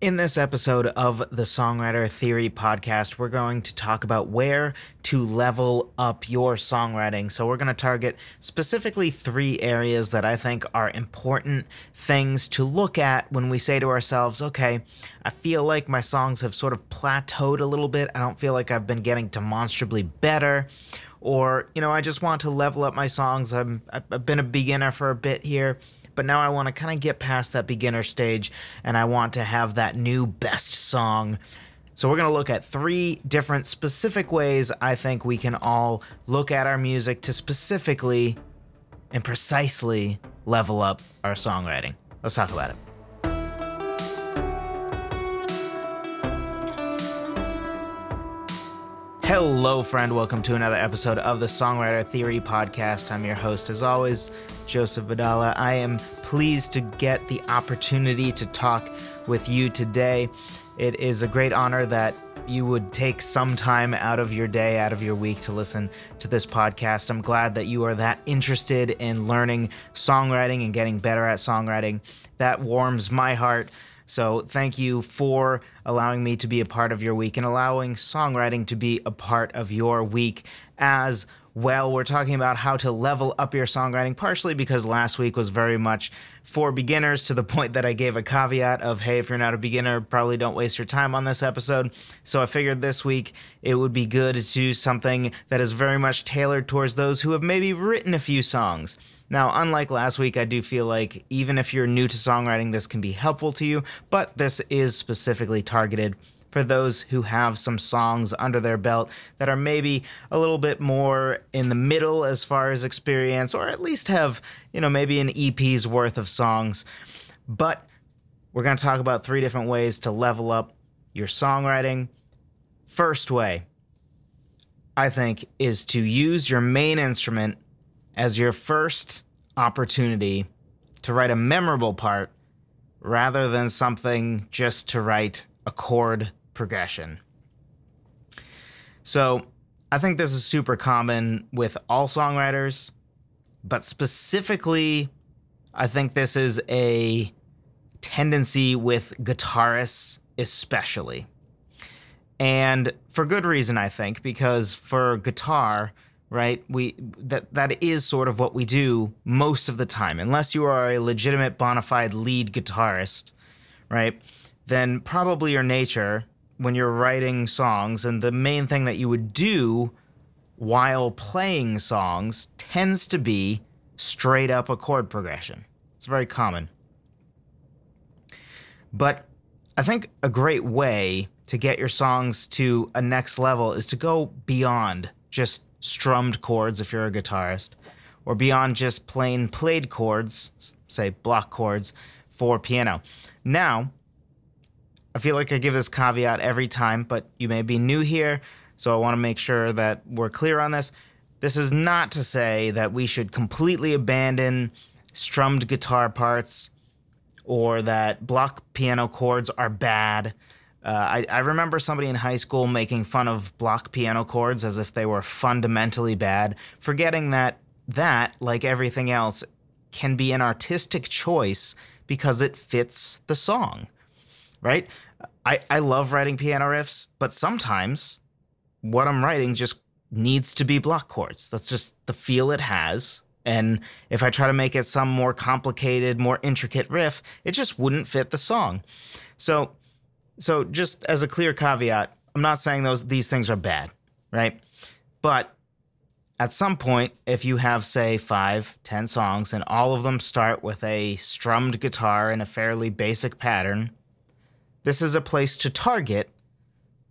In this episode of the Songwriter Theory podcast, we're going to talk about where to level up your songwriting. So, we're going to target specifically three areas that I think are important things to look at when we say to ourselves, okay, I feel like my songs have sort of plateaued a little bit. I don't feel like I've been getting demonstrably better. Or, you know, I just want to level up my songs. I'm, I've been a beginner for a bit here but now I want to kind of get past that beginner stage and I want to have that new best song. So, we're going to look at three different specific ways I think we can all look at our music to specifically and precisely level up our songwriting. Let's talk about it. Hello, friend. Welcome to another episode of the Songwriter Theory Podcast. I'm your host, as always, Joseph Vidala. I am pleased to get the opportunity to talk with you today. It is a great honor that you would take some time out of your day, out of your week to listen to this podcast. I'm glad that you are that interested in learning songwriting and getting better at songwriting. That warms my heart. So, thank you for allowing me to be a part of your week and allowing songwriting to be a part of your week. As well. We're talking about how to level up your songwriting, partially because last week was very much for beginners to the point that I gave a caveat of, hey, if you're not a beginner, probably don't waste your time on this episode. So I figured this week it would be good to do something that is very much tailored towards those who have maybe written a few songs. Now, unlike last week, I do feel like even if you're new to songwriting, this can be helpful to you, but this is specifically targeted for those who have some songs under their belt that are maybe a little bit more in the middle as far as experience, or at least have, you know, maybe an EP's worth of songs. But we're going to talk about three different ways to level up your songwriting. First way, I think, is to use your main instrument as your first opportunity to write a memorable part rather than something just to write a chord progression. So, I think this is super common with all songwriters, but specifically, I think this is a tendency with guitarists, especially. And for good reason, I think, because for guitar, right? We that that is sort of what we do most of the time. Unless you are a legitimate bona fide lead guitarist, right? Then probably your nature when you're writing songs and the main thing that you would do while playing songs tends to be straight up a chord progression. It's very common. But I think a great way to get your songs to a next level is to go beyond just strummed chords if you're a guitarist, or beyond just plain played chords, say block chords, for piano. Now, I feel like I give this caveat every time, but you may be new here, so I want to make sure that we're clear on this. This is not to say that we should completely abandon strummed guitar parts or that block piano chords are bad uh, I, I remember somebody in high school making fun of block piano chords as if they were fundamentally bad, forgetting that that, like everything else, can be an artistic choice because it fits the song, right? I, I love writing piano riffs, but sometimes what I'm writing just needs to be block chords. That's just the feel it has. And if I try to make it some more complicated, more intricate riff, it just wouldn't fit the song. So so just as a clear caveat, I'm not saying those these things are bad, right? But at some point, if you have, say, five, ten songs, and all of them start with a strummed guitar in a fairly basic pattern, this is a place to target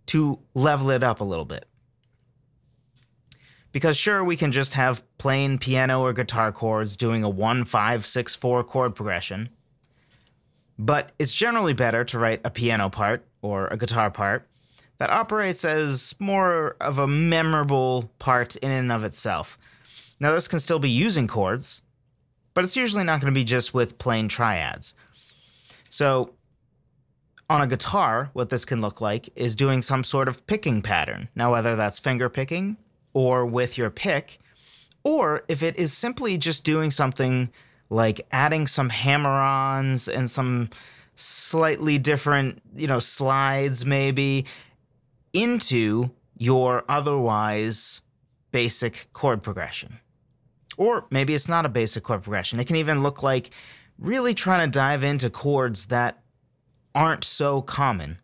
to level it up a little bit. Because sure, we can just have plain piano or guitar chords doing a 1 5 6 4 chord progression. But it's generally better to write a piano part or a guitar part that operates as more of a memorable part in and of itself. Now, this can still be using chords, but it's usually not going to be just with plain triads. So, on a guitar, what this can look like is doing some sort of picking pattern. Now, whether that's finger picking or with your pick, or if it is simply just doing something like adding some hammer ons and some slightly different, you know, slides maybe into your otherwise basic chord progression. Or maybe it's not a basic chord progression. It can even look like really trying to dive into chords that aren't so common.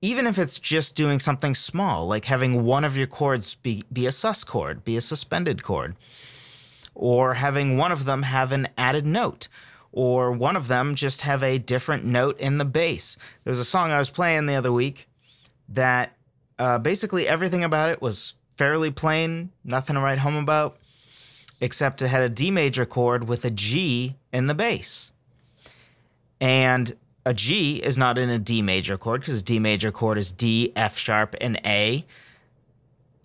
Even if it's just doing something small, like having one of your chords be, be a sus chord, be a suspended chord, or having one of them have an added note, or one of them just have a different note in the bass. There's a song I was playing the other week that uh, basically everything about it was fairly plain, nothing to write home about, except it had a D major chord with a G in the bass. And a G is not in a D major chord because D major chord is D, F sharp, and A.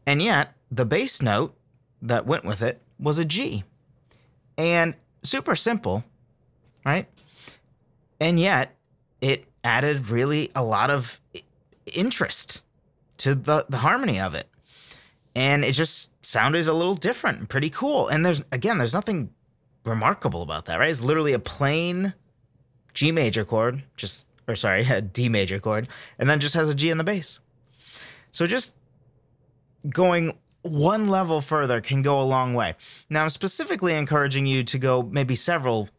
And yet, the bass note that went with it was a G. And super simple, right? And yet, it added really a lot of interest to the, the harmony of it. And it just sounded a little different and pretty cool. And there's, again, there's nothing remarkable about that, right? It's literally a plain G major chord, just, or sorry, a D major chord, and then just has a G in the bass. So just going one level further can go a long way. Now, I'm specifically encouraging you to go maybe several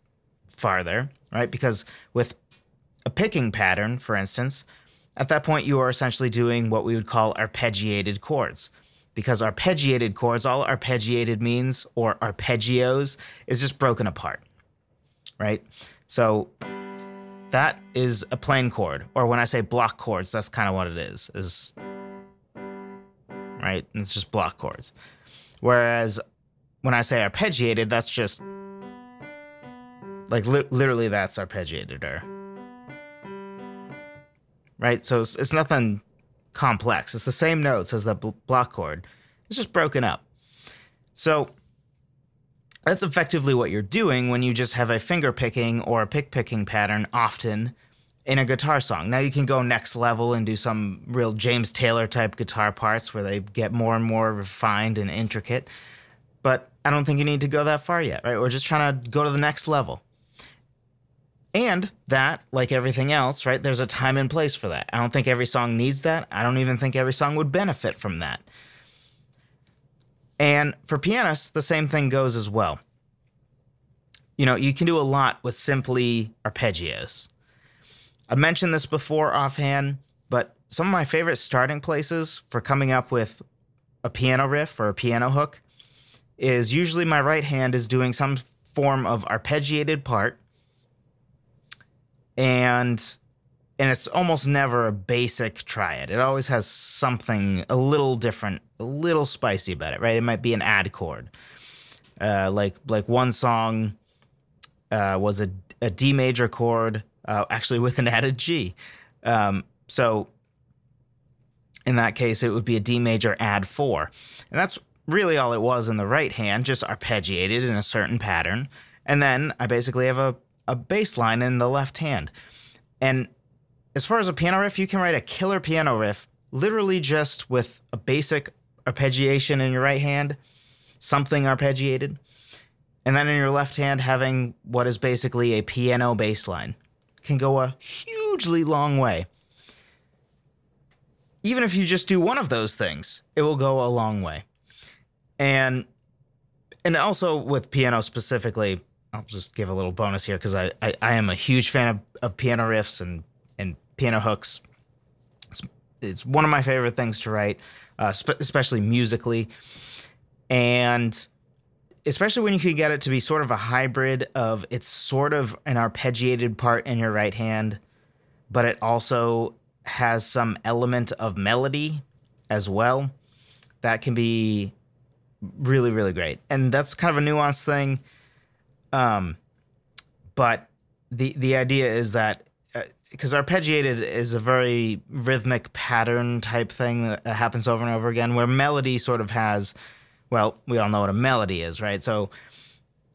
farther, right? Because with a picking pattern, for instance, at that point, you are essentially doing what we would call arpeggiated chords. Because arpeggiated chords, all arpeggiated means, or arpeggios, is just broken apart, right? So that is a plain chord. Or when I say block chords, that's kind of what it is, is, right? It's just block chords. Whereas when I say arpeggiated, that's just, like, li- literally that's arpeggiated, or right? So it's, it's nothing complex. It's the same notes as the bl- block chord. It's just broken up. So that's effectively what you're doing when you just have a finger picking or a pick picking pattern often in a guitar song. Now you can go next level and do some real James Taylor type guitar parts where they get more and more refined and intricate. But I don't think you need to go that far yet, right? We're just trying to go to the next level. And that, like everything else, right, there's a time and place for that. I don't think every song needs that. I don't even think every song would benefit from that. And for pianists, the same thing goes as well. You know, you can do a lot with simply arpeggios. I've mentioned this before offhand, but some of my favorite starting places for coming up with a piano riff or a piano hook is usually my right hand is doing some form of arpeggiated part and and it's almost never a basic triad. It always has something a little different, a little spicy about it, right? It might be an add chord. Uh, like like one song uh, was a, a D major chord, uh, actually with an added G. Um, so in that case, it would be a D major add four, and that's really all it was in the right hand, just arpeggiated in a certain pattern. And then I basically have a a bass line in the left hand. And as far as a piano riff, you can write a killer piano riff literally just with a basic arpeggiation in your right hand, something arpeggiated, and then in your left hand having what is basically a piano bass line. Can go a hugely long way. Even if you just do one of those things, it will go a long way. And and also with piano specifically, I'll just give a little bonus here because I, I, I, am a huge fan of, of piano riffs and, piano hooks. It's, it's one of my favorite things to write, uh, spe- especially musically. And especially when you can get it to be sort of a hybrid of it's sort of an arpeggiated part in your right hand, but it also has some element of melody as well. That can be really, really great. And that's kind of a nuanced thing um, but the the idea is that because arpeggiated is a very rhythmic pattern type thing that happens over and over again, where melody sort of has, well, we all know what a melody is, right? So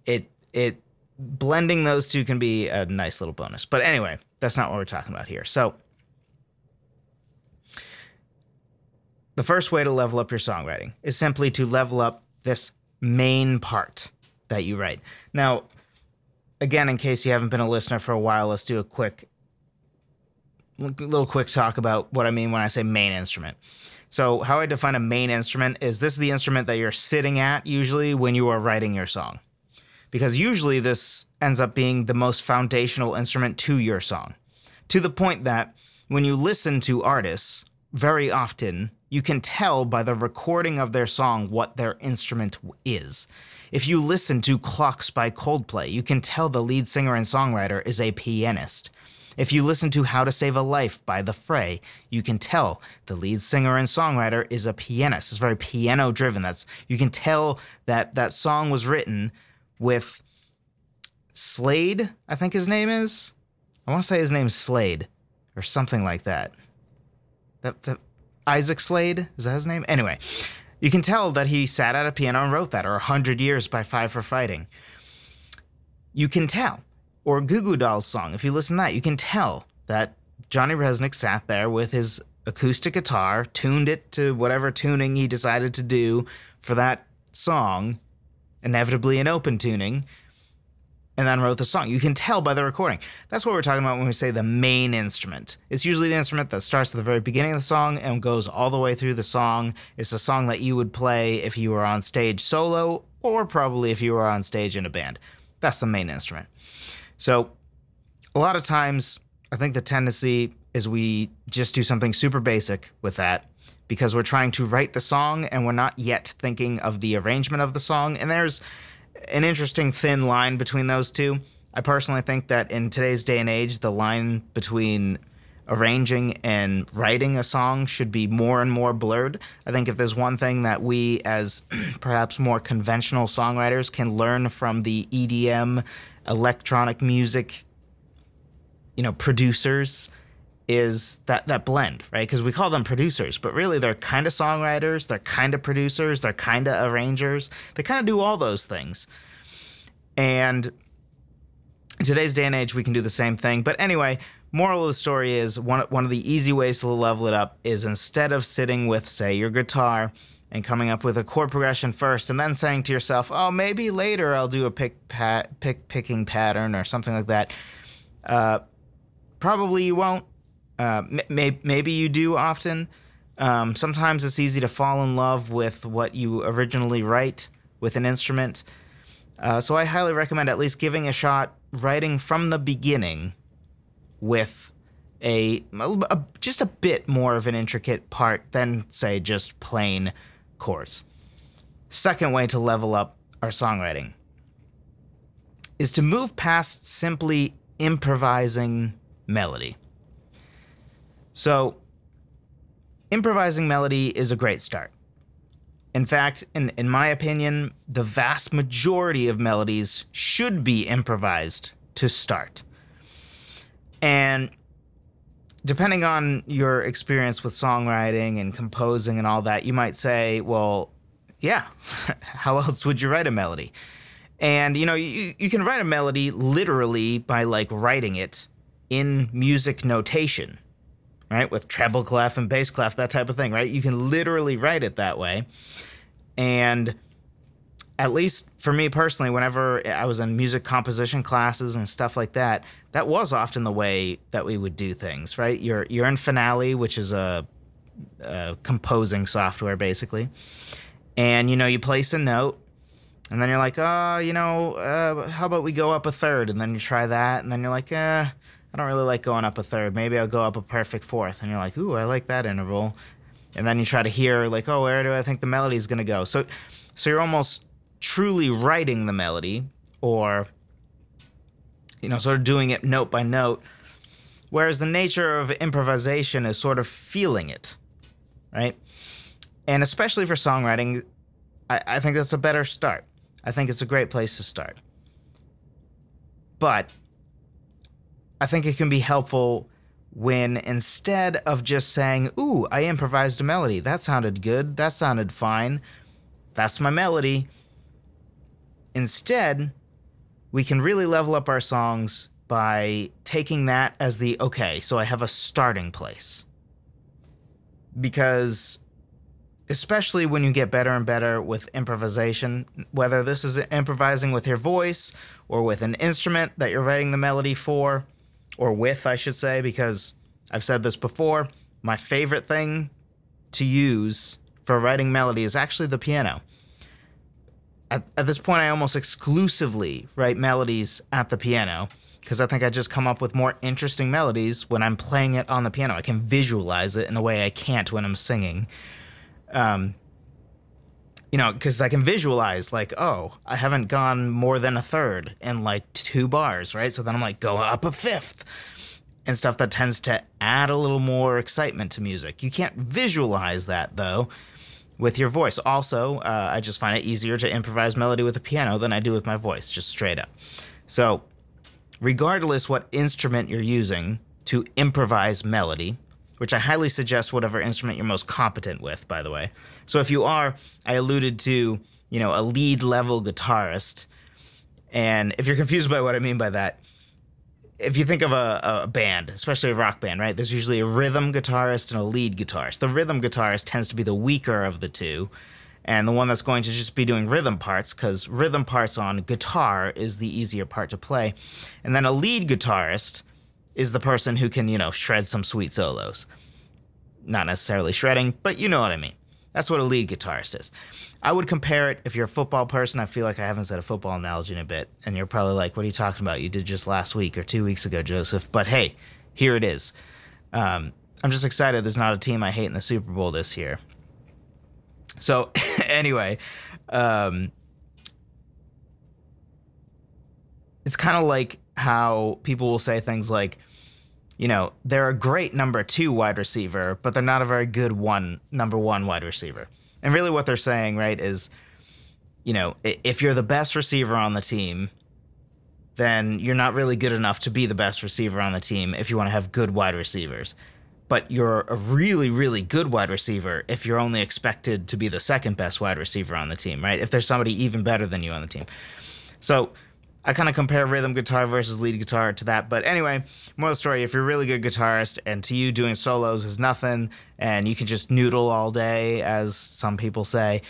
it it blending those two can be a nice little bonus. But anyway, that's not what we're talking about here. So the first way to level up your songwriting is simply to level up this main part that you write. Now, again, in case you haven't been a listener for a while, let's do a quick little quick talk about what I mean when I say main instrument. So, how I define a main instrument is this is the instrument that you're sitting at usually when you are writing your song. Because usually this ends up being the most foundational instrument to your song. To the point that when you listen to artists, very often you can tell by the recording of their song what their instrument is. If you listen to Clocks by Coldplay, you can tell the lead singer and songwriter is a pianist. If you listen to How to Save a Life by The Fray, you can tell the lead singer and songwriter is a pianist. It's very piano driven. That's you can tell that that song was written with Slade, I think his name is. I want to say his name's Slade or something like that. That, that Isaac Slade is that his name? Anyway, you can tell that he sat at a piano and wrote that, or 100 Years by Five for Fighting. You can tell or Goo Goo Dolls song, if you listen to that, you can tell that Johnny Rzeznik sat there with his acoustic guitar, tuned it to whatever tuning he decided to do for that song, inevitably an open tuning, and then wrote the song. You can tell by the recording. That's what we're talking about when we say the main instrument. It's usually the instrument that starts at the very beginning of the song and goes all the way through the song. It's a song that you would play if you were on stage solo or probably if you were on stage in a band. That's the main instrument. So, a lot of times, I think the tendency is we just do something super basic with that because we're trying to write the song and we're not yet thinking of the arrangement of the song. And there's an interesting thin line between those two. I personally think that in today's day and age, the line between arranging and writing a song should be more and more blurred. I think if there's one thing that we, as perhaps more conventional songwriters, can learn from the EDM electronic music, you know, producers is that that blend, right? Because we call them producers, but really they're kind of songwriters, they're kind of producers, they're kind of arrangers. They kind of do all those things. And in today's day and age, we can do the same thing. But anyway, moral of the story is one one of the easy ways to level it up is instead of sitting with, say, your guitar and coming up with a chord progression first and then saying to yourself, "Oh, maybe later I'll do a pick pat pick picking pattern or something like that." Uh, probably you won't. Uh, may- maybe you do often. Um, sometimes it's easy to fall in love with what you originally write with an instrument. Uh, so I highly recommend at least giving a shot writing from the beginning with a, a, just a bit more of an intricate part than say just plain chords. Second way to level up our songwriting is to move past simply improvising melody. So, improvising melody is a great start. In fact, in, in my opinion, the vast majority of melodies should be improvised to start. And depending on your experience with songwriting and composing and all that, you might say, well, yeah, how else would you write a melody? And you know, you, you can write a melody literally by like writing it in music notation, right? With treble clef and bass clef, that type of thing, right? You can literally write it that way. And at least for me personally, whenever I was in music composition classes and stuff like that, that was often the way that we would do things, right? You're you're in Finale, which is a, a composing software basically, and you know you place a note, and then you're like, oh, you know, uh, how about we go up a third, and then you try that, and then you're like, uh, I don't really like going up a third. Maybe I'll go up a perfect fourth, and you're like, ooh, I like that interval, and then you try to hear like, oh, where do I think the melody is gonna go? So, so you're almost truly writing the melody or you know sort of doing it note by note whereas the nature of improvisation is sort of feeling it right? And especially for songwriting I, I think that's a better start. I think it's a great place to start. But i think it can be helpful when instead of just saying ooh i improvised a melody. That sounded good. That sounded fine. That's my melody. Instead, we can really level up our songs by taking that as the okay, so I have a starting place. Because especially when you get better and better with improvisation, whether this is improvising with your voice or with an instrument that you're writing the melody for, or with, I should say, because I've said this before. My favorite thing to use for writing melody is actually the piano. At, at this point, I almost exclusively write melodies at the piano because I think I just come up with more interesting melodies when I'm playing it on the piano. I can visualize it in a way I can't when I'm singing. Um, you know, because I can visualize, like, oh, I haven't gone more than a third in like two bars, right? So then I'm like, go up a fifth and stuff that tends to add a little more excitement to music. You can't visualize that though with your voice. Also, uh, I just find it easier to improvise melody with a piano than I do with my voice, just straight up. So, regardless what instrument you're using to improvise melody, which I highly suggest whatever instrument you're most competent with, by the way. So if you are, I alluded to, you know, a lead level guitarist. And if you're confused by what I mean by that, if you think of a, a band, especially a rock band, right? There's usually a rhythm guitarist and a lead guitarist. The rhythm guitarist tends to be the weaker of the two, and the one that's going to just be doing rhythm parts, because rhythm parts on guitar is the easier part to play. And then a lead guitarist is the person who can, you know, shred some sweet solos. Not necessarily shredding, but you know what I mean. That's what a lead guitarist is. I would compare it if you're a football person. I feel like I haven't said a football analogy in a bit, and you're probably like, "What are you talking about? You did just last week or two weeks ago, Joseph." But hey, here it is. Um, I'm just excited. There's not a team I hate in the Super Bowl this year. So anyway, um, it's kind of like how people will say things like, you know, they're a great number two wide receiver, but they're not a very good one number one wide receiver. And really, what they're saying, right, is, you know, if you're the best receiver on the team, then you're not really good enough to be the best receiver on the team if you want to have good wide receivers. But you're a really, really good wide receiver if you're only expected to be the second best wide receiver on the team, right? If there's somebody even better than you on the team. So I kind of compare rhythm guitar versus lead guitar to that. But anyway, the story, if you're a really good guitarist and to you doing solos is nothing and you can just noodle all day, as some people say,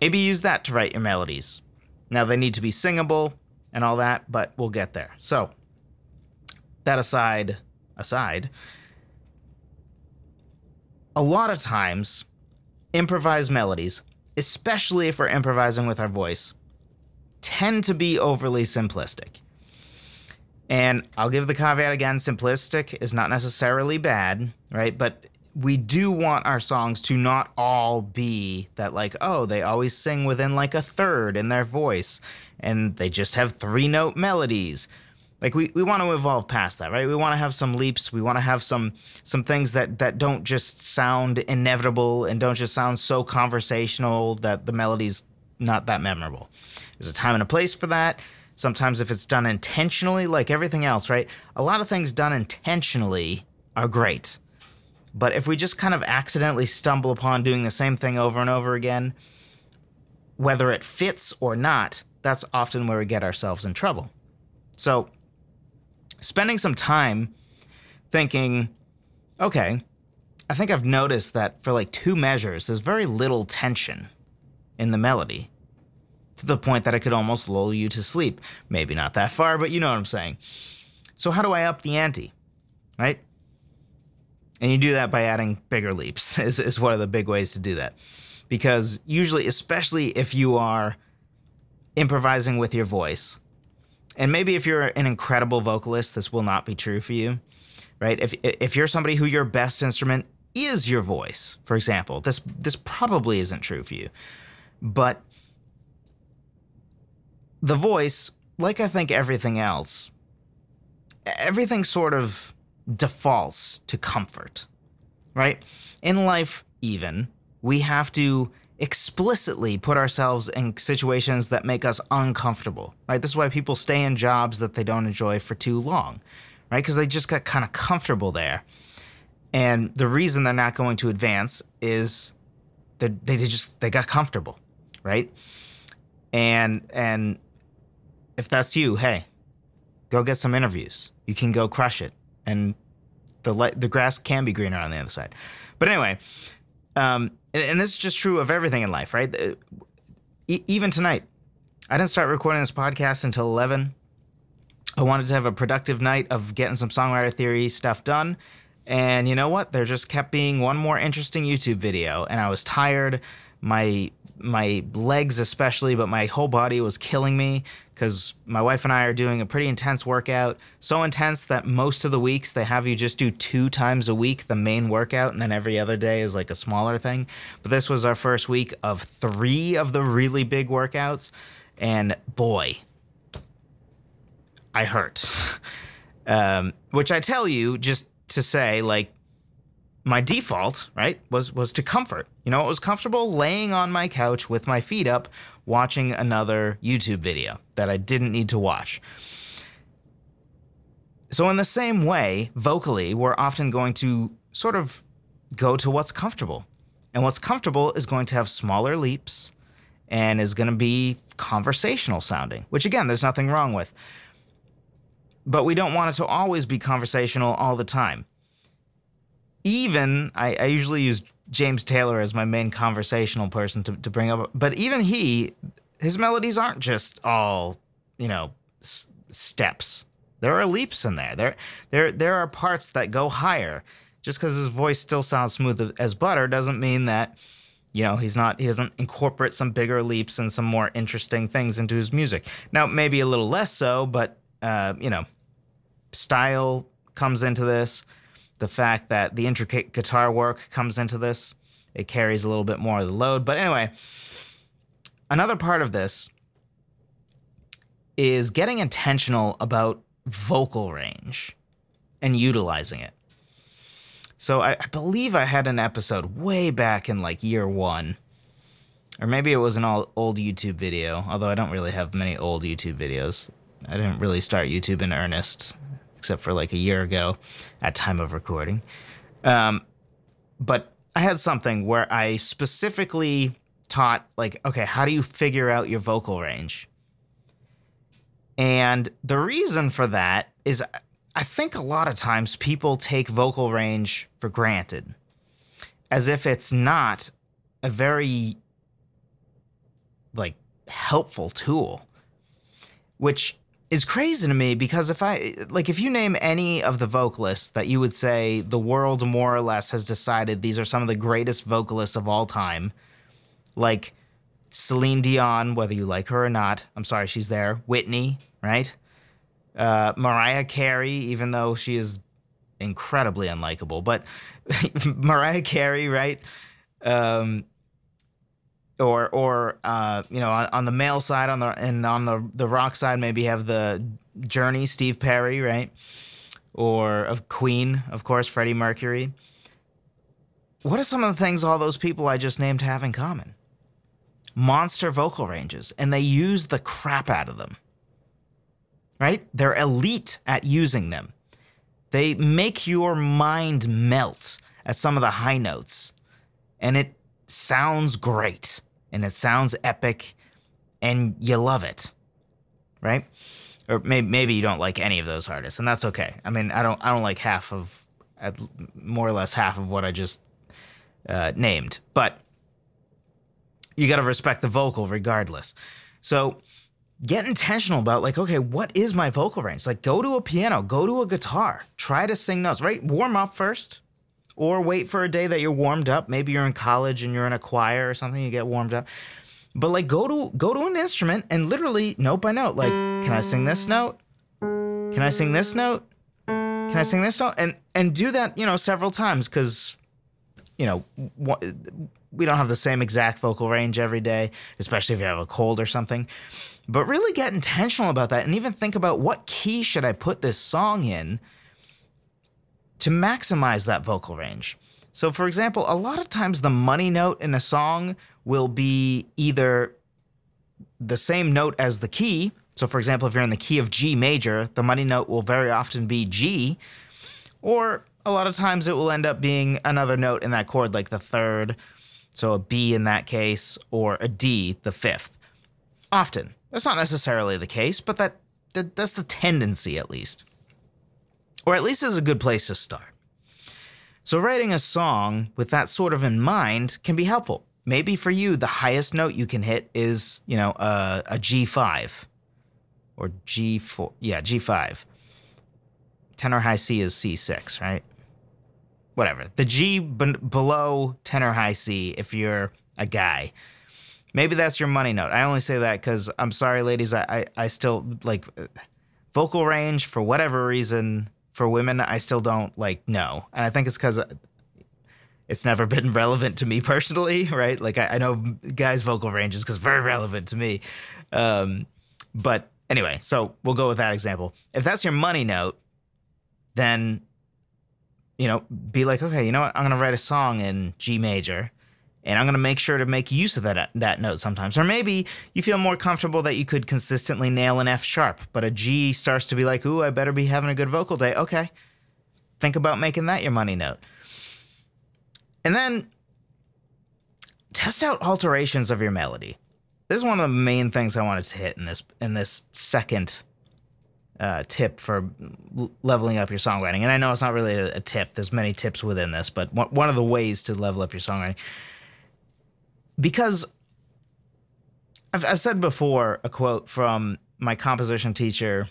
maybe use that to write your melodies. Now, they need to be singable and all that, but we'll get there. So, that aside, aside, a lot of times, improvised melodies, especially if we're improvising with our voice, tend to be overly simplistic. And I'll give the caveat again simplistic is not necessarily bad, right? But we do want our songs to not all be that, like, oh, they always sing within like a third in their voice and they just have three note melodies. Like we, we want to evolve past that, right? We want to have some leaps. We want to have some some things that that don't just sound inevitable and don't just sound so conversational that the melody's not that memorable. There's a time and a place for that. Sometimes, if it's done intentionally, like everything else, right? A lot of things done intentionally are great. But if we just kind of accidentally stumble upon doing the same thing over and over again, whether it fits or not, that's often where we get ourselves in trouble. So, spending some time thinking, okay, I think I've noticed that for like two measures, there's very little tension in the melody to the point that I could almost lull you to sleep. Maybe not that far, but you know what I'm saying. So, how do I up the ante? Right? And you do that by adding bigger leaps, is, is one of the big ways to do that. Because usually, especially if you are improvising with your voice, and maybe if you're an incredible vocalist, this will not be true for you, right? If, if you're somebody who your best instrument is your voice, for example, this, this probably isn't true for you. But the voice, like I think everything else, everything sort of defaults to comfort, right? In life, even, we have to explicitly put ourselves in situations that make us uncomfortable, right? This is why people stay in jobs that they don't enjoy for too long, right? Because they just got kind of comfortable there. And the reason they're not going to advance is that they just they got comfortable, right? And and if that's you, hey, go get some interviews. You can go crush it, and the le- the grass can be greener on the other side. But anyway, um, and, and, this is just true of everything in life, right? E- even tonight, I didn't start recording this podcast until eleven. I wanted to have a productive night of getting some songwriter theory stuff done. And you know what? There just kept being one more interesting YouTube video, and I was tired. My my legs especially, but my whole body was killing me because my wife and I are doing a pretty intense workout. So intense that most of the weeks they have you just do two times a week the main workout, and then every other day is like a smaller thing. But this was our first week of three of the really big workouts, and boy, I hurt. um, which I tell you just to say, like, my default, right, was was to comfort. You know, it was comfortable laying on my couch with my feet up, watching another YouTube video that I didn't need to watch. So in the same way, vocally, we're often going to sort of go to what's comfortable. And what's comfortable is going to have smaller leaps and is going to be conversational sounding, which again, there's nothing wrong with. But we don't want it to always be conversational all the time even I, I usually use James Taylor as my main conversational person to, to bring up, but even he, his melodies aren't just all, you know, s- steps. There are leaps in there. There, there, there are parts that go higher. Just because his voice still sounds smooth as butter doesn't mean that, you know, he's not. He doesn't incorporate some bigger leaps and some more interesting things into his music. Now, maybe a little less so, but uh, you know, style comes into this the fact that the intricate guitar work comes into this. It carries a little bit more of the load. But anyway, another part of this is getting intentional about vocal range and utilizing it. So I, I, believe I had an episode way back in like year one, or maybe it was an old YouTube video, although I don't really have many old YouTube videos. I didn't really start YouTube in earnest except for like a year ago at time of recording. Um, but I had something where I specifically taught like, okay, how do you figure out your vocal range? And the reason for that is I think a lot of times people take vocal range for granted as if it's not a very like helpful tool which is crazy to me because if I like if you name any of the vocalists that you would say the world more or less has decided these are some of the greatest vocalists of all time, like Celine Dion, whether you like her or not, I'm sorry she's there. Whitney, right? Uh, Mariah Carey, even though she is incredibly unlikable, but Mariah Carey, right? Um, or or uh, you know on, on, the male side on the and on the the rock side maybe have the Journey Steve Perry right or of Queen of course Freddie Mercury. What are some of the things all those people I just named have in common? Monster vocal ranges, and they use the crap out of them. Right? They're elite at using them. They make your mind melt at some of the high notes, and it sounds great and it sounds epic and you love it, right? Or maybe maybe you don't like any of those artists, and that's okay. I mean, I don't I don't like half of, more or less half of what I just uh, named, but you got to respect the vocal regardless. So get intentional about like, okay, what is my vocal range? Like, go to a piano, go to a guitar, try to sing notes, right? Warm up first or wait for a day that you're warmed up. Maybe you're in college and you're in a choir or something, you get warmed up. But like go to go to an instrument and literally note by note, like, can I sing this note? Can I sing this note? Can I sing this note? And and do that, you know, several times because you know, we don't have the same exact vocal range every day, especially if you have a cold or something. But really get intentional about that and even think about what key should I put this song in to maximize that vocal range. So, for example, a lot of times the money note in a song will be either the same note as the key. So, for example, if you're in the key of G major, the money note will very often be G, or a lot of times it will end up being another note in that chord, like the third, so a B in that case, or a D, the fifth. Often. That's not necessarily the case, but that, that that's the tendency at least or at least is a good place to start. So, writing a song with that sort of in mind can be helpful. Maybe for you, the highest note you can hit is, you know, a a G5 or or G4. Yeah, G5. Tenor high C is C6, right? Whatever. The G b- below tenor high C if you're a guy. Maybe that's your money note. I only say that because I'm sorry, ladies. I, I, I still like vocal range for whatever reason for women. I still don't like know. And I think it's because it's never been relevant to me personally, right? Like I, I know guys' vocal ranges because very relevant to me. Um, but anyway, so we'll go with that example. If that's your money note, then you know, be like, okay, you know what? I'm gonna write a song in G major, and I'm gonna make sure to make use of that that note sometimes. Or maybe you feel more comfortable that you could consistently nail an F sharp, but a G starts to be like, ooh, I better be having a good vocal day. Okay, think about making that your money note. And then test out alterations of your melody. This is one of the main things I wanted to hit in this in this second uh, tip for leveling up your songwriting. And I know it's not really a, a tip. There's many tips within this, but one of the ways to level up your songwriting, because I've, I've said before a quote from my composition teacher,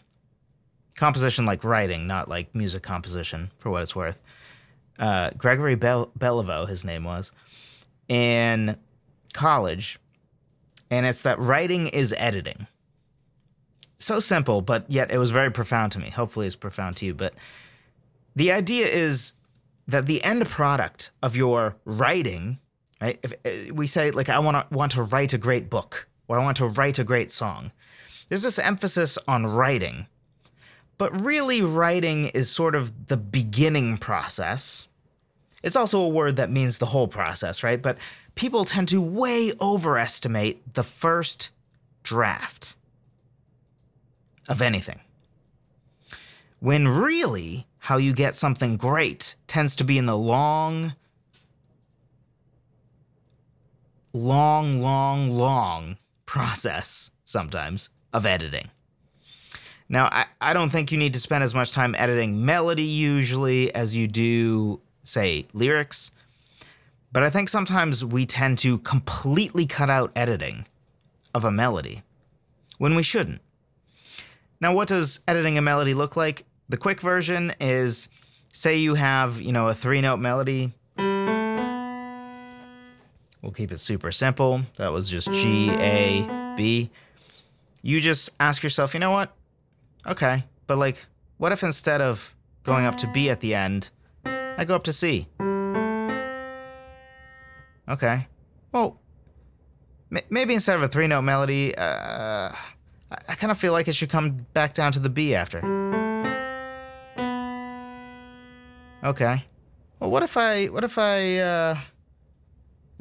composition like writing, not like music composition, for what it's worth uh, Gregory Bel- Beliveau, his name was, in college. And it's that writing is editing. So simple, but yet it was very profound to me. Hopefully, it's profound to you. But the idea is that the end product of your writing, right? If uh, we say like I want to want to write a great book or I want to write a great song, there's this emphasis on writing, but really writing is sort of the beginning process it's also a word that means the whole process, right? But people tend to way overestimate the first draft of anything. When really, how you get something great tends to be in the long, long, long, long process sometimes of editing. Now, I, I don't think you need to spend as much time editing melody usually as you do say, lyrics. But I think sometimes we tend to completely cut out editing of a melody when we shouldn't. Now, what does editing a melody look like? The quick version is say you have, you know, a three note melody. We'll keep it super simple. That was just G, A, B. You just ask yourself, you know what? Okay, but like, what if instead of going up to B at the end, I go up to C. Okay. Well, maybe instead of a three note melody, uh, I, I kind of feel like it should come back down to the B after. Okay. Well, what if I, what if I, uh,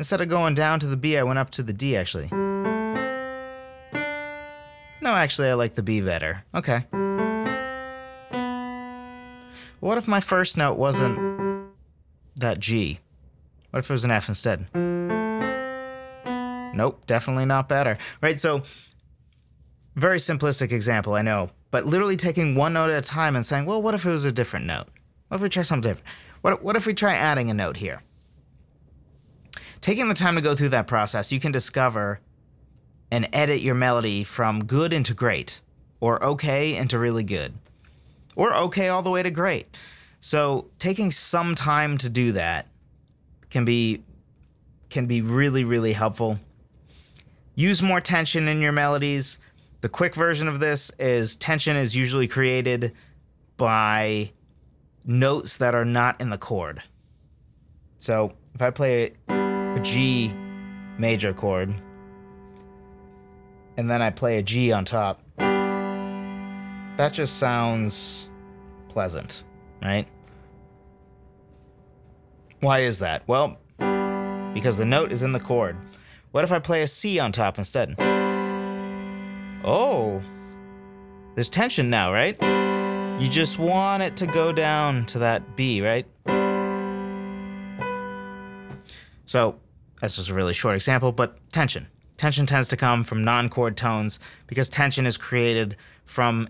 instead of going down to the B, I went up to the D actually? No, actually, I like the B better. Okay. What if my first note wasn't that G? What if it was an F instead? Nope, definitely not better. Right, so very simplistic example, I know, but literally taking one note at a time and saying, well, what if it was a different note? What if we try something different? What, what if we try adding a note here? Taking the time to go through that process, you can discover and edit your melody from good into great, or okay into really good, or okay all the way to great. So taking some time to do that can be can be really really helpful. Use more tension in your melodies. The quick version of this is tension is usually created by notes that are not in the chord. So if I play a G major chord and then I play a G on top, that just sounds pleasant right? Why is that? Well, because the note is in the chord. What if I play a C on top instead? Oh, there's tension now, right? You just want it to go down to that B, right? So, that's just a really short example, but tension. Tension tends to come from non chord tones because tension is created from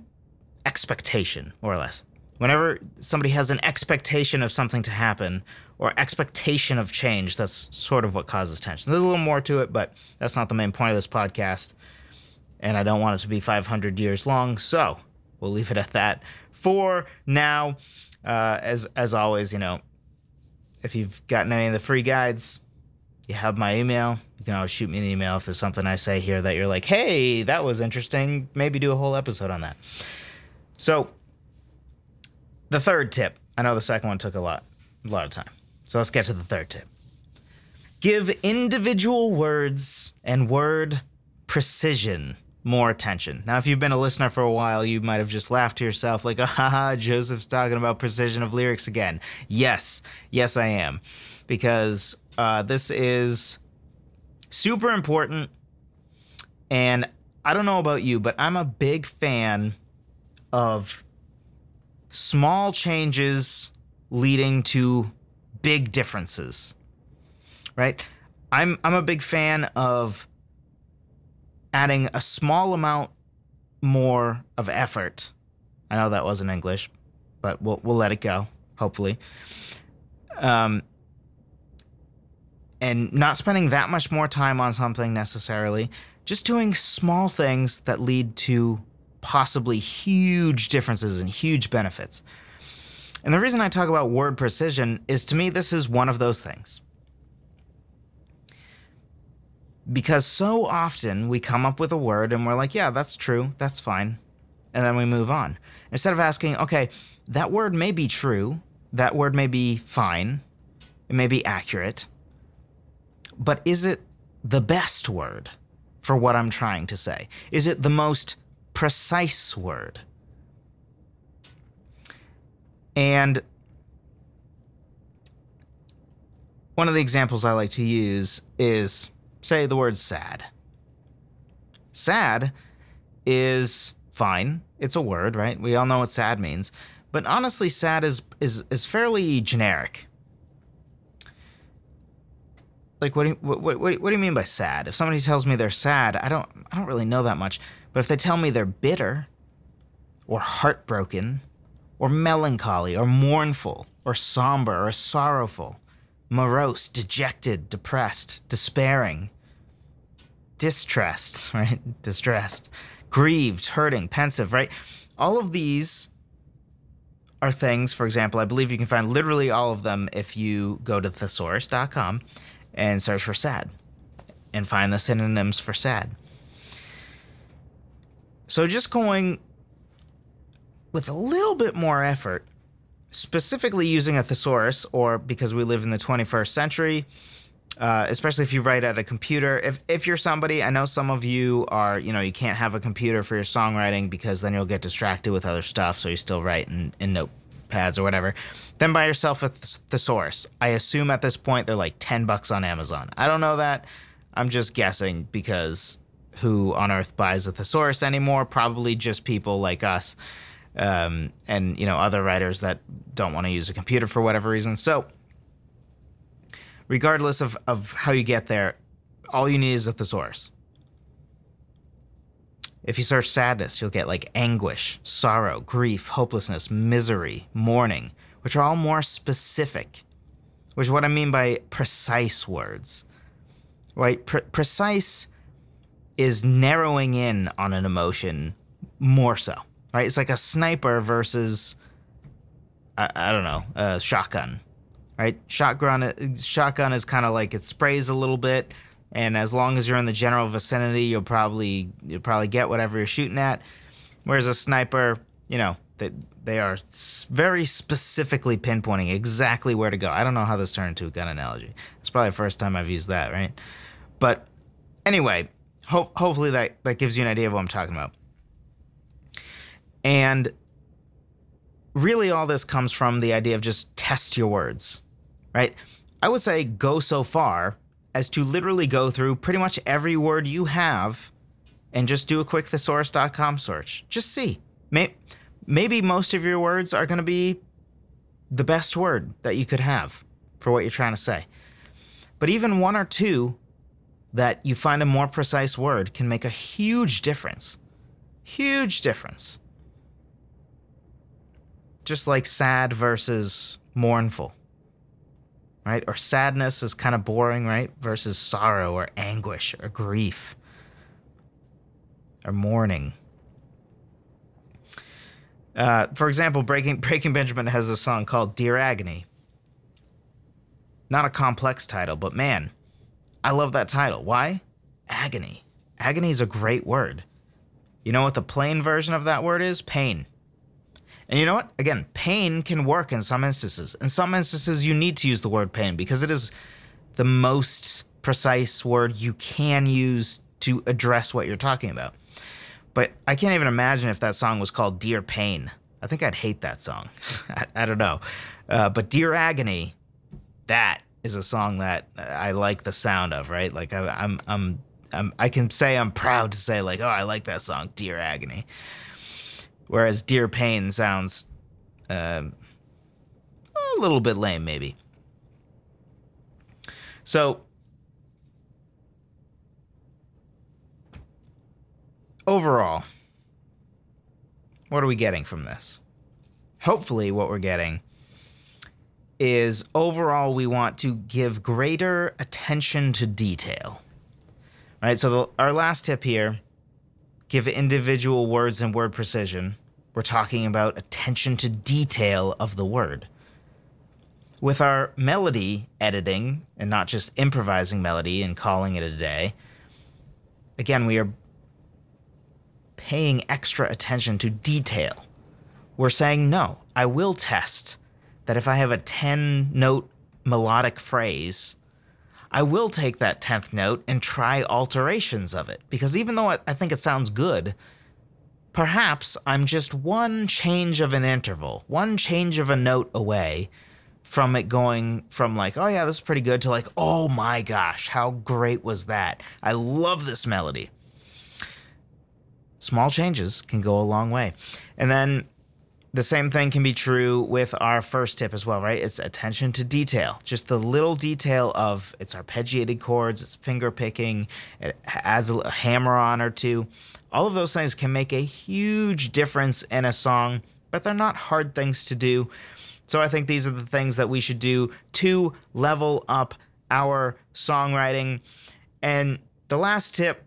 expectation, more or less whenever somebody has an expectation of something to happen or expectation of change, that's sort of what causes tension. There's a little more to it, but that's not the main point of this podcast. and I don't want it to be 500 years long. So we'll leave it at that for now. Uh, as as always, you know, if you've gotten any of the free guides, you have my email. You can always shoot me an email if there's something I say here that you're like, hey, that was interesting. Maybe do a whole episode on that. So, the third tip. I know the second one took a lot, a lot of time. So let's get to the third tip. Give individual words and word precision more attention. Now, if you've been a listener for a while, you might have just laughed to yourself, like, ah, Joseph's talking about precision of lyrics again. Yes, yes, I am. Because uh, this is super important. And I don't know about you, but I'm a big fan of small changes leading to big differences. Right? I'm I'm a big fan of adding a small amount more of effort. I know that wasn't English, but we'll we'll let it go. Hopefully, um, and not spending that much more time on something necessarily. Just doing small things that lead to possibly huge differences and huge benefits. And the reason I talk about word precision is to me, this is one of those things. Because so often we come up with a word and we're like, yeah, that's true, that's fine. And then we move on. Instead of asking, okay, that word may be true, that word may be fine, it may be accurate, but is it the best word for what I'm trying to say? Is it the most precise word? And one of the examples I like to use is say the word sad. Sad is fine. It's a word, right? We all know what sad means. But honestly, sad is is is fairly generic. Like what do you, what, what, what do you mean by sad? If somebody tells me they're sad, I don't I don't really know that much. But if they tell me they're bitter or heartbroken or melancholy or mournful or somber or sorrowful, morose, dejected, depressed, despairing, distressed, right? Distressed, grieved, hurting, pensive, right? All of these are things, for example, I believe you can find literally all of them if you go to thesaurus.com and search for sad and find the synonyms for sad. So just going with a little bit more effort, specifically using a thesaurus, or because we live in the 21st century, uh, especially if you write at a computer. If if you're somebody, I know some of you are, you know, you can't have a computer for your songwriting because then you'll get distracted with other stuff. So you still write in, in notepads or whatever. Then buy yourself a thesaurus. I assume at this point they're like ten bucks on Amazon. I don't know that. I'm just guessing because who on earth buys a thesaurus anymore? Probably just people like us um, and you know other writers that don't want to use a computer for whatever reason. So, regardless of, of how you get there, all you need is a thesaurus. If you search sadness, you'll get like anguish, sorrow, grief, hopelessness, misery, mourning, which are all more specific, which is what I mean by precise words. Right? Pre- precise is narrowing in on an emotion more so right? It's like a sniper versus I, I don't know a shotgun, right? Shotgun shotgun is kind of like it sprays a little bit, and as long as you're in the general vicinity, you'll probably you'll probably get whatever you're shooting at. Whereas a sniper, you know, they they are very specifically pinpointing exactly where to go. I don't know how this turned into a gun analogy. It's probably the first time I've used that, right? But anyway, ho- hopefully that that gives you an idea of what I'm talking about. And really, all this comes from the idea of just test your words, right? I would say go so far as to literally go through pretty much every word you have and just do a quick thesaurus.com search. Just see. Maybe most of your words are going to be the best word that you could have for what you're trying to say. But even one or two that you find a more precise word can make a huge difference. Huge difference just like sad versus mournful, right? Or sadness is kind of boring, right? Versus sorrow or anguish or grief. or mourning. Uh, for example, Breaking Breaking Benjamin has a song called "Dear Agony." Not a complex title, but man, I love that title. Why? Agony. Agony is a great word. You know what the plain version of that word is? Pain. And you know what? Again, pain can work in some instances. In some instances, you need to use the word pain because it is the most precise word you can use to address what you're talking about. But I can't even imagine if that song was called Dear Pain. I think I'd hate that song. I, I, don't know. Uh, but Dear Agony, that is a song that I like the sound of, right? Like I, I'm, I'm, I'm, I can say I'm proud to say like, oh, I like that song, Dear Agony. Whereas Dear Pain sounds uh, a little bit lame, maybe. So overall, what are we getting from this? Hopefully, what we're getting is overall, we want to give greater attention to detail. Right. So, the, our last tip here give individual words and word precision. We're talking about attention to detail of the word. With our melody editing and not just improvising melody and calling it a day, again, we are paying extra attention to detail. We're saying, no, I will test that if I have a 10 note melodic phrase, I will take that 10th note and try alterations of it. Because even though I think it sounds good, perhaps I'm just one change of an interval, one change of a note away from it going from like, oh yeah, this is pretty good to like, oh my gosh, how great was that? I love this melody small changes can go a long way. And then the same thing can be true with our first tip as well, right? It's attention to detail. Just the little detail of its arpeggiated chords, it's finger picking, it adds a hammer on or two. All of those things can make a huge difference in a song, but they're not hard things to do. So I think these are the things that we should do to level up our songwriting. And the last tip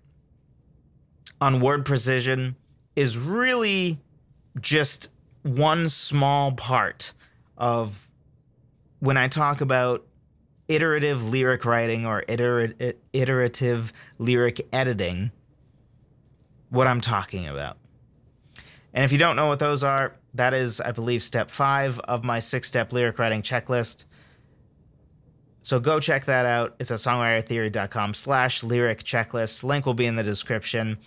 on word precision is really just one small part of when I talk about iterative lyric writing or iter- iterative lyric editing, what I'm talking about. And if you don't know what those are, that is, I believe, step five of my six step lyric writing checklist. So go check that out. It's at songwritertheory.com slash lyric checklist. Link will be in the description.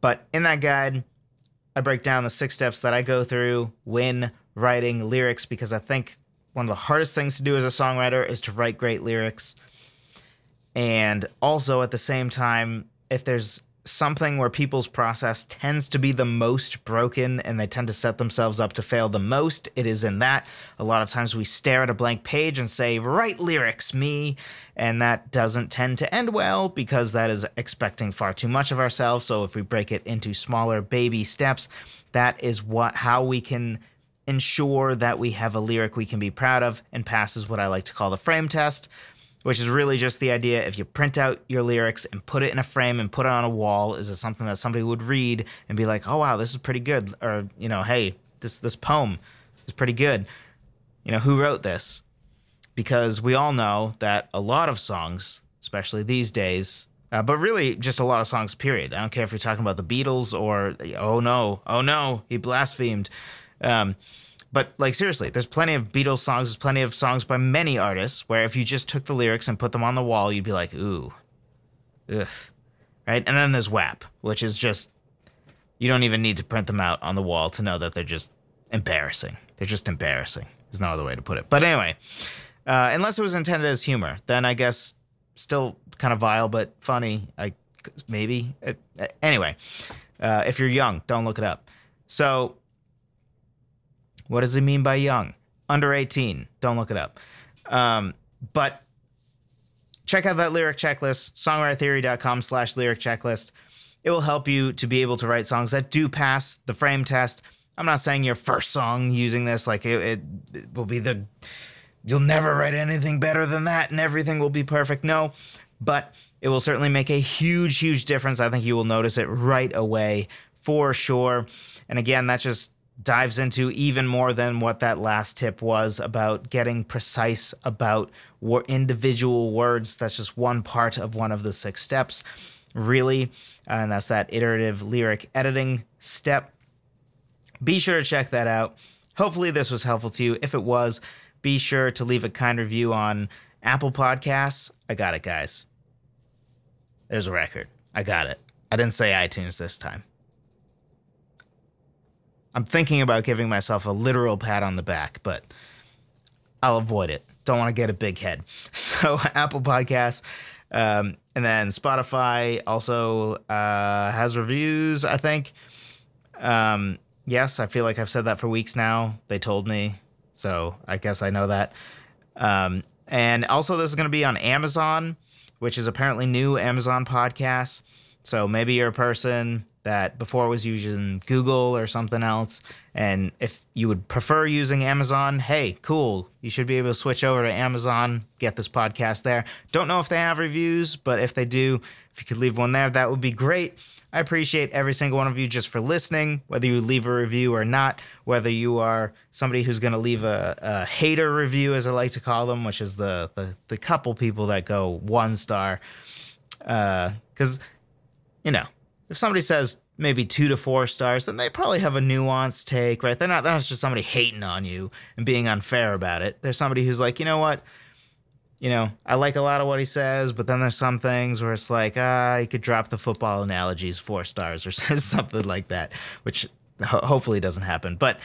But in that guide, I break down the six steps that I go through when writing lyrics because I think one of the hardest things to do as a songwriter is to write great lyrics. And also at the same time, if there's something where people's process tends to be the most broken and they tend to set themselves up to fail the most. It is in that. A lot of times we stare at a blank page and say, write lyrics, me. And that doesn't tend to end well because that is expecting far too much of ourselves. So if we break it into smaller baby steps, that is what how we can ensure that we have a lyric we can be proud of and passes what I like to call the frame test, which is really just the idea if you print out your lyrics and put it in a frame and put it on a wall, is it something that somebody would read and be like, oh wow, this is pretty good, or you know, hey, this this poem is pretty good. You know, who wrote this? Because we all know that a lot of songs, especially these days, uh, but really just a lot of songs, period. I don't care if you're talking about the Beatles or, oh no, oh no, he blasphemed. Um, but like seriously, there's plenty of Beatles songs, there's plenty of songs by many artists where if you just took the lyrics and put them on the wall, you'd be like, ooh, ugh, right? And then there's WAP, which is just you don't even need to print them out on the wall to know that they're just embarrassing. They're just embarrassing. There's no other way to put it. But anyway, uh, unless it was intended as humor, then I guess still kind of vile but funny. I maybe uh, anyway. Uh, if you're young, don't look it up. So what does he mean by young? Under 18. Don't look it up. Um, but check out that lyric checklist, songwritertheory.com slash lyric checklist. It will help you to be able to write songs that do pass the frame test. I'm not saying your first song using this, like it, it, it will be the, you'll never write anything better than that and everything will be perfect. No, but it will certainly make a huge, huge difference. I think you will notice it right away for sure. And again, that's just dives into even more than what that last tip was about getting precise about individual words. That's just one part of one of the six steps, really. And that's that iterative lyric editing step. Be sure to check that out. Hopefully, this was helpful to you. If it was, be sure to leave a kind review on Apple Podcasts. I got it, guys. There's a record. I got it. I didn't say iTunes this time. I'm thinking about giving myself a literal pat on the back, but I'll avoid it. Don't want to get a big head. So, Apple Podcasts, um, and then Spotify also uh, has reviews, I think. Um, yes, I feel like I've said that for weeks now. They told me, so I guess I know that. Um, and also, this is going to be on Amazon, which is apparently new Amazon podcasts. So maybe you're a person that before was using Google or something else. And if you would prefer using Amazon, hey, cool. You should be able to switch over to Amazon, get this podcast there. Don't know if they have reviews, but if they do, if you could leave one there, that would be great. I appreciate every single one of you just for listening, whether you leave a review or not, whether you are somebody who's going to leave a, a, hater review, as I like to call them, which is the, the, the couple people that go one star. Because, uh, you know, if somebody says maybe two to four stars, then they probably have a nuanced take, right? They're not that's just somebody hating on you and being unfair about it. There's somebody who's like, you know what? You know, I like a lot of what he says, but then there's some things where it's like, ah, you could drop the football analogies four stars or something like that, which ho- hopefully doesn't happen. But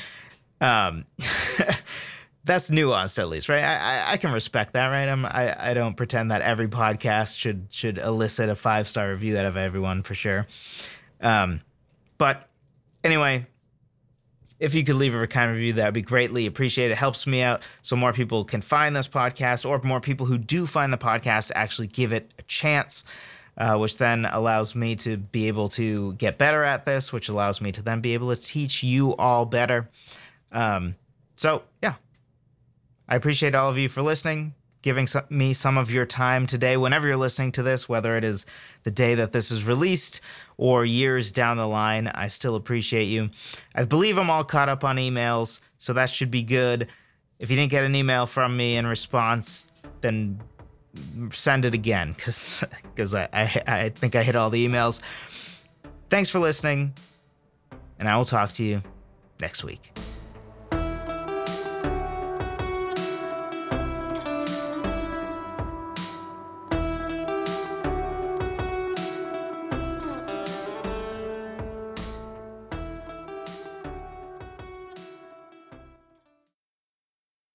um, that's nuanced at least, right? I, I, I can respect that, right? I'm, I, I don't pretend that every podcast should should elicit a five star review out of everyone for sure. Um, but anyway, if you could leave a kind review, that would be greatly appreciated. It helps me out so more people can find this podcast, or more people who do find the podcast actually give it a chance. Uh, which then allows me to be able to get better at this, which allows me to then be able to teach you all better. Um, so, yeah, I appreciate all of you for listening, giving some, me some of your time today, whenever you're listening to this, whether it is the day that this is released or years down the line. I still appreciate you. I believe I'm all caught up on emails, so that should be good. If you didn't get an email from me in response, then send it again because because I, I, I think I hit all the emails. Thanks for listening, and I will talk to you next week.